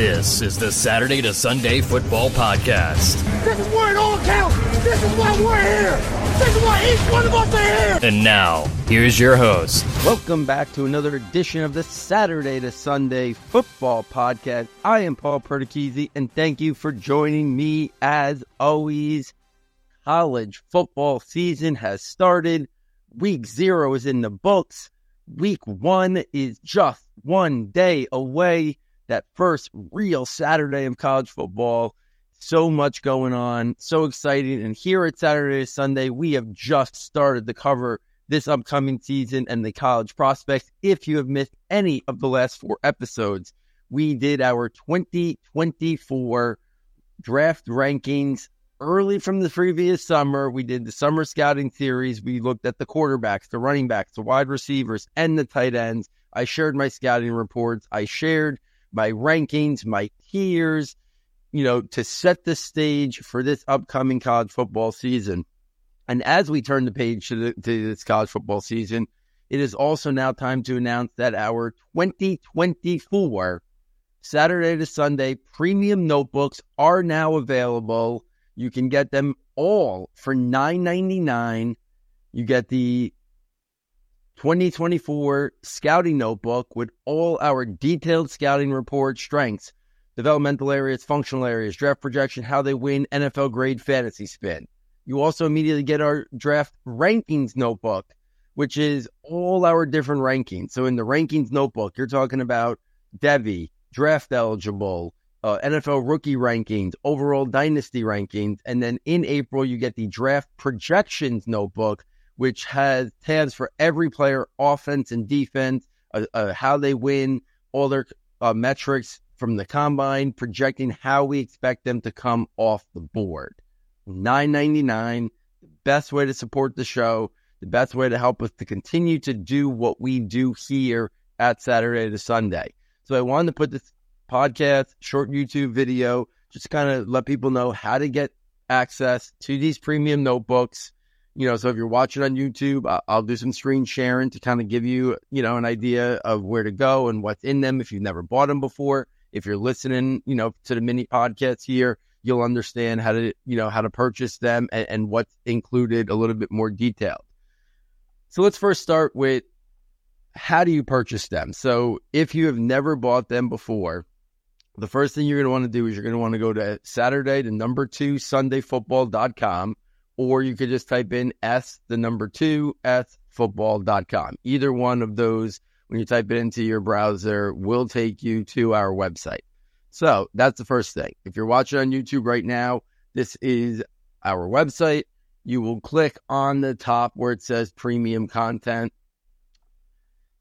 This is the Saturday to Sunday Football Podcast. This is where it all counts. This is why we're here. This is why each one of us are here. And now, here's your host. Welcome back to another edition of the Saturday to Sunday Football Podcast. I am Paul Perticchese, and thank you for joining me as always. College football season has started. Week zero is in the books. Week one is just one day away. That first real Saturday of college football. So much going on, so exciting. And here at Saturday Sunday, we have just started to cover this upcoming season and the college prospects. If you have missed any of the last four episodes, we did our 2024 draft rankings early from the previous summer. We did the summer scouting series. We looked at the quarterbacks, the running backs, the wide receivers, and the tight ends. I shared my scouting reports. I shared my rankings, my tiers, you know, to set the stage for this upcoming college football season. And as we turn the page to, the, to this college football season, it is also now time to announce that our 2024 Saturday to Sunday premium notebooks are now available. You can get them all for $9.99. You get the 2024 scouting notebook with all our detailed scouting report strengths, developmental areas, functional areas, draft projection, how they win, NFL grade fantasy spin. You also immediately get our draft rankings notebook, which is all our different rankings. So in the rankings notebook, you're talking about Devy, draft eligible, uh, NFL rookie rankings, overall dynasty rankings. And then in April, you get the draft projections notebook, which has tabs for every player, offense and defense, uh, uh, how they win, all their uh, metrics from the combine, projecting how we expect them to come off the board. Nine ninety nine, best way to support the show, the best way to help us to continue to do what we do here at Saturday to Sunday. So I wanted to put this podcast, short YouTube video, just kind of let people know how to get access to these premium notebooks. You know, so if you're watching on YouTube, I'll, do some screen sharing to kind of give you, you know, an idea of where to go and what's in them if you've never bought them before. If you're listening, you know, to the mini podcast here, you'll understand how to, you know, how to purchase them and, and what's included a little bit more detailed. So let's first start with how do you purchase them? So if you have never bought them before, the first thing you're going to want to do is you're going to want to go to Saturday, the number two, SundayFootball.com, or you could just type in S, the number two, S, football.com. Either one of those, when you type it into your browser, will take you to our website. So that's the first thing. If you're watching on YouTube right now, this is our website. You will click on the top where it says premium content.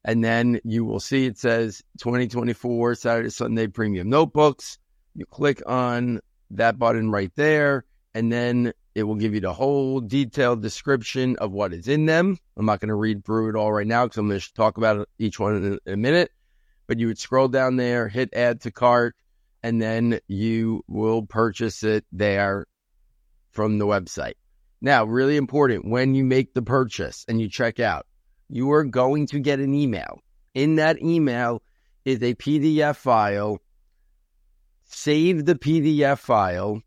And then you will see it says 2024 Saturday, Sunday premium notebooks. You click on that button right there, and then it will give you the whole detailed description of what is in them. I'm not going to read through it all right now because I'm going to talk about each one in a, minute. But you would scroll down there, hit add to cart, and then you will purchase it there from the website. Now, really important when you make the purchase and you check out, you are going to get an email. In that email is a PDF file. Save the PDF file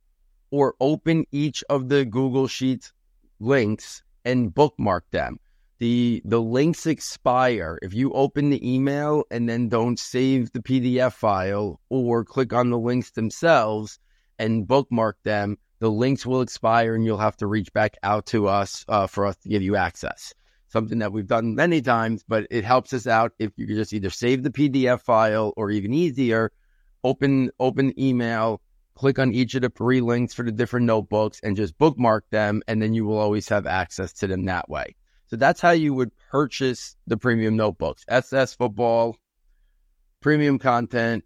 or open each of the Google Sheets links and bookmark them. The the links expire if you open the email and then don't save the PDF file or click on the links themselves and bookmark them. The links will expire and you'll have to reach back out to us uh, for us to give you access something that we've done many times, but it helps us out if you just either save the PDF file or even easier, open open email, click on each of the three links for the different notebooks and just bookmark them, and then you will always have access to them that way. So that's how you would purchase the premium notebooks. SS football, premium content,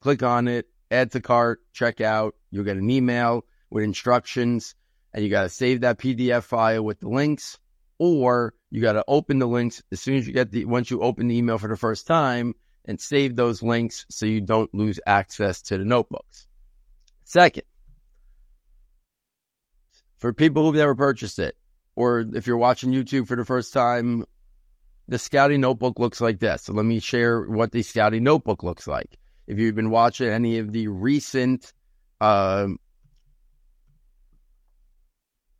click on it, add to cart, check out. You'll get an email with instructions, and you got to save that PDF file with the links or you got to open the links as soon as you get the once you open the email for the first time and save those links so you don't lose access to the notebooks. Second, for people who've never purchased it, or if you're watching YouTube for the first time, the scouting notebook looks like this. So let me share what the scouting notebook looks like. If you've been watching any of the recent um,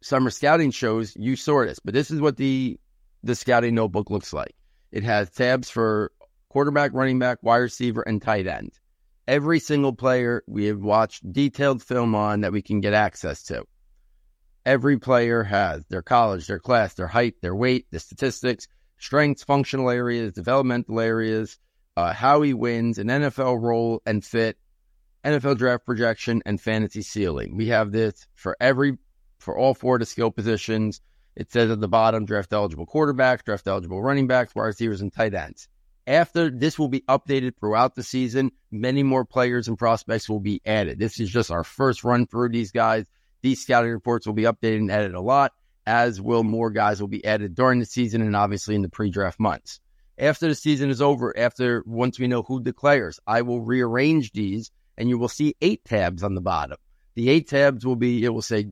summer scouting shows, you saw this. But this is what the the scouting notebook looks like. It has tabs for quarterback, running back, wide receiver, and tight end. Every single player we have watched detailed film on that we can get access to. Every player has their college, their class, their height, their weight, the statistics, strengths, functional areas, developmental areas, uh, how he wins, an NFL role and fit, NFL draft projection, and fantasy ceiling. We have this for every for all four of the skill positions. It says at the bottom, draft eligible quarterbacks, draft eligible running backs, wide receivers, and tight ends. After this will be updated throughout the season, many more players and prospects will be added. This is just our first run through these guys. These scouting reports will be updated and added a lot, as will more guys will be added during the season and obviously in the pre-draft months. After the season is over, after once we know who declares, I will rearrange these and you will see eight tabs on the bottom. The eight tabs will be, it will say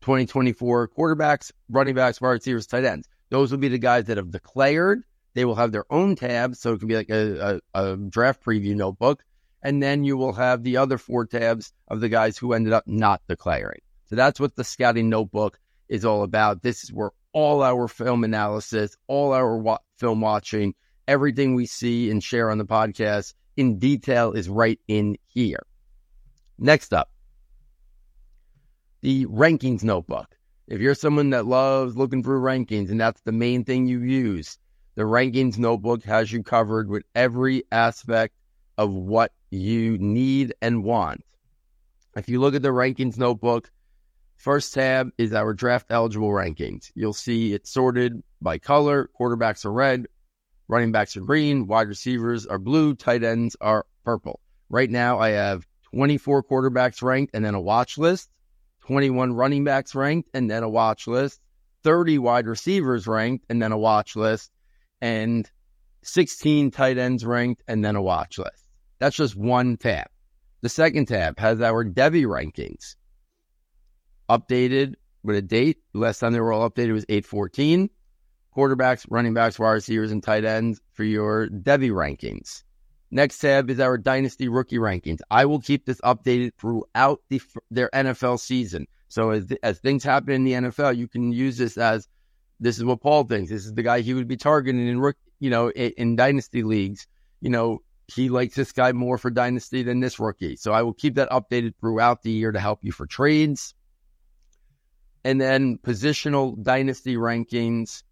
2024 quarterbacks, running backs, wide receivers, tight ends. Those will be the guys that have declared. They will have their own tabs, so it can be like a, a, a draft preview notebook. And then you will have the other four tabs of the guys who ended up not declaring. So that's what the scouting notebook is all about. This is where all our film analysis, all our wa- film watching, everything we see and share on the podcast in detail is right in here. Next up, the rankings notebook. If you're someone that loves looking through rankings and that's the main thing you use, the rankings notebook has you covered with every aspect of what you need and want. If you look at the rankings notebook, first tab is our draft eligible rankings. You'll see it's sorted by color. Quarterbacks are red, running backs are green, wide receivers are blue, tight ends are purple. Right now, I have 24 quarterbacks ranked and then a watch list. 21 running backs ranked and then a watch list, 30 wide receivers ranked and then a watch list, and 16 tight ends ranked and then a watch list. That's just one tab. The second tab has our Devy rankings updated with a date. Last time they were all updated was 814. Quarterbacks, running backs, wide receivers, and tight ends for your Devy rankings. Next tab is our dynasty rookie rankings. I will keep this updated throughout the, their NFL season. So as as things happen in the NFL, you can use this as this is what Paul thinks. This is the guy he would be targeting in you know in, in dynasty leagues. You know he likes this guy more for dynasty than this rookie. So I will keep that updated throughout the year to help you for trades. And then positional dynasty rankings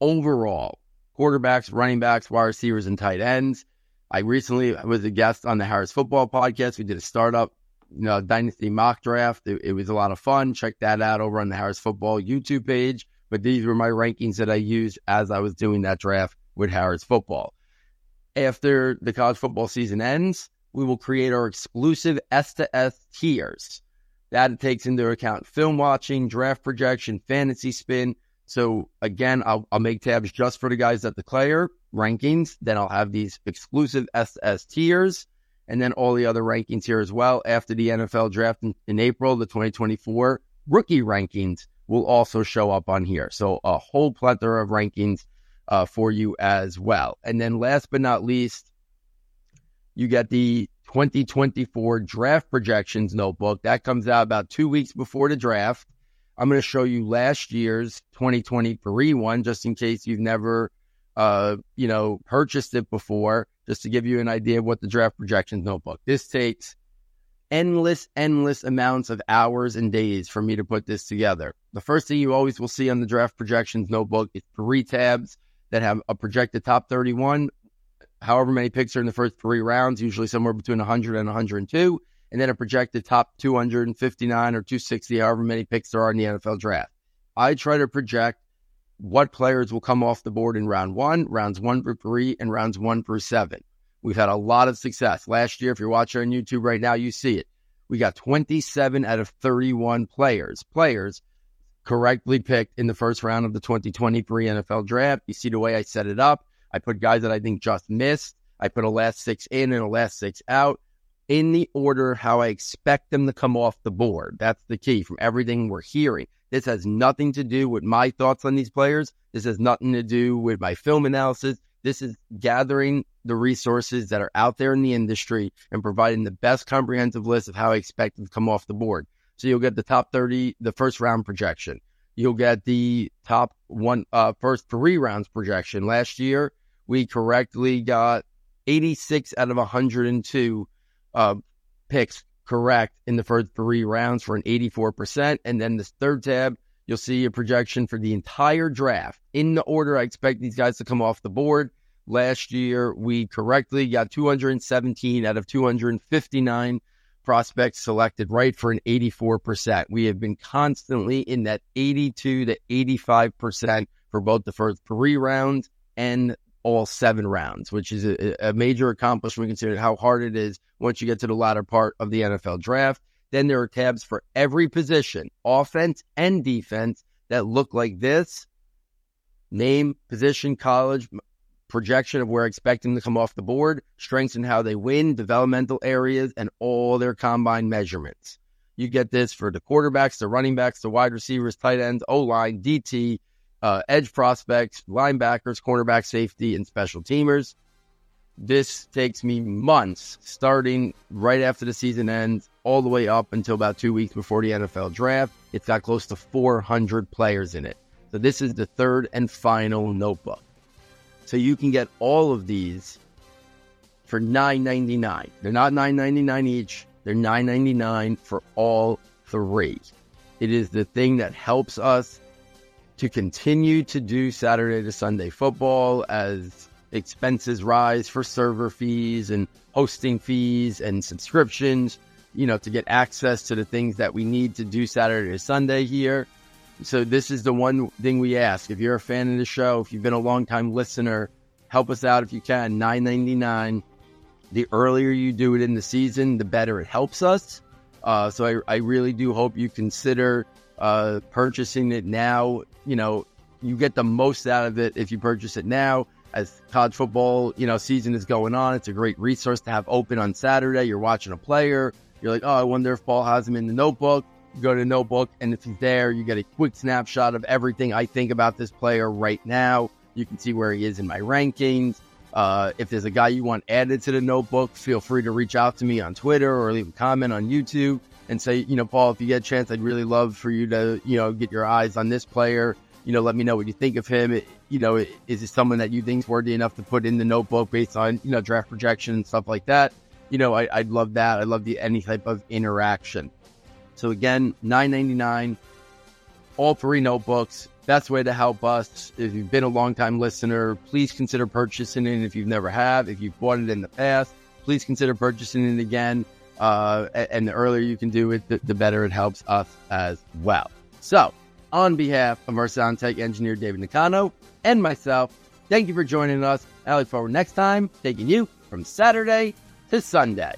overall quarterbacks, running backs, wide receivers, and tight ends. I recently was a guest on the Harris Football Podcast. We did a startup, you know, dynasty mock draft. It, it was a lot of fun. Check that out over on the Harris Football YouTube page. But these were my rankings that I used as I was doing that draft with Harris Football. After the college football season ends, we will create our exclusive S to S tiers. That takes into account film watching, draft projection, fantasy spin. So again, I'll, I'll make tabs just for the guys that declare rankings. Then I'll have these exclusive SS tiers and then all the other rankings here as well. After the NFL draft in, in April, the 2024 rookie rankings will also show up on here. So a whole plethora of rankings uh, for you as well. And then last but not least, you get the 2024 draft projections notebook. That comes out about two weeks before the draft. I'm going to show you last year's 2023 one just in case you've never uh, you know, purchased it before, just to give you an idea of what the draft projections notebook. This takes endless, endless amounts of hours and days for me to put this together. The first thing you always will see on the draft projections notebook is three tabs that have a projected top 31, however many picks are in the first three rounds, usually somewhere between 100 and 102, and then a projected top 259 or 260, however many picks there are in the NFL draft. I try to project what players will come off the board in round one, rounds one through three, and rounds one through seven. We've had a lot of success. Last year, if you're watching on YouTube right now, you see it. We got 27 out of 31 players, players correctly picked in the first round of the 2023 NFL draft. You see the way I set it up. I put guys that I think just missed. I put a last six in and a last six out in the order how I expect them to come off the board. That's the key from everything we're hearing. This has nothing to do with my thoughts on these players. This has nothing to do with my film analysis. This is gathering the resources that are out there in the industry and providing the best comprehensive list of how I expect them to come off the board. So you'll get the top 30, the first round projection. You'll get the top one, uh, first three rounds projection. Last year, we correctly got 86 out of 102 uh, picks correct in the first three rounds for an 84%. And then this third tab, you'll see a projection for the entire draft in the order I expect these guys to come off the board. Last year, we correctly got 217 out of 259 prospects selected right for an 84%. We have been constantly in that 82 to 85% for both the first three rounds and all seven rounds, which is a, a major accomplishment considering how hard it is once you get to the latter part of the NFL draft. Then there are tabs for every position, offense and defense, that look like this name, position, college, projection of where I expect them to come off the board, strengths and how they win, developmental areas, and all their combine measurements. You get this for the quarterbacks, the running backs, the wide receivers, tight ends, O line, DT, uh, edge prospects, linebackers, cornerback, safety, and special teamers. This takes me months, starting right after the season ends, all the way up until about two weeks before the NFL draft. It's got close to 400 players in it. So this is the third and final notebook. So you can get all of these for $9.99. They're not $9.99 each. They're $9.99 for all three. It is the thing that helps us to continue to do Saturday to Sunday football as expenses rise for server fees and hosting fees and subscriptions, you know, to get access to the things that we need to do Saturday to Sunday here. So this is the one thing we ask. If you're a fan of the show, if you've been a long time listener, help us out if you can. Nine ninety nine. The earlier you do it in the season, the better it helps us. Uh, so I, I really do hope you consider uh, purchasing it now. You know, you get the most out of it if you purchase it now. As college football, you know, season is going on, it's a great resource to have open on Saturday. You're watching a player, you're like, oh, I wonder if Paul has him in the notebook. You go to the notebook, and if he's there, you get a quick snapshot of everything I think about this player right now. You can see where he is in my rankings. Uh, if there's a guy you want added to the notebook, feel free to reach out to me on Twitter or leave a comment on YouTube and say, you know, Paul, if you get a chance, I'd really love for you to, you know, get your eyes on this player. You know, let me know what you think of him. It, you know, is it someone that you think is worthy enough to put in the notebook based on, you know, draft projection and stuff like that? You know, I, would love that. I'd love the any type of interaction. So again, nine ninety nine, all three notebooks. Best way to help us. If you've been a long time listener, please consider purchasing it. If you've never have, if you've bought it in the past, please consider purchasing it again. Uh, and the earlier you can do it, the, the, better it helps us as well. So, on behalf of our sound tech engineer, David Nicano, and myself, thank you for joining us. I look forward next time taking you from Saturday to Sunday.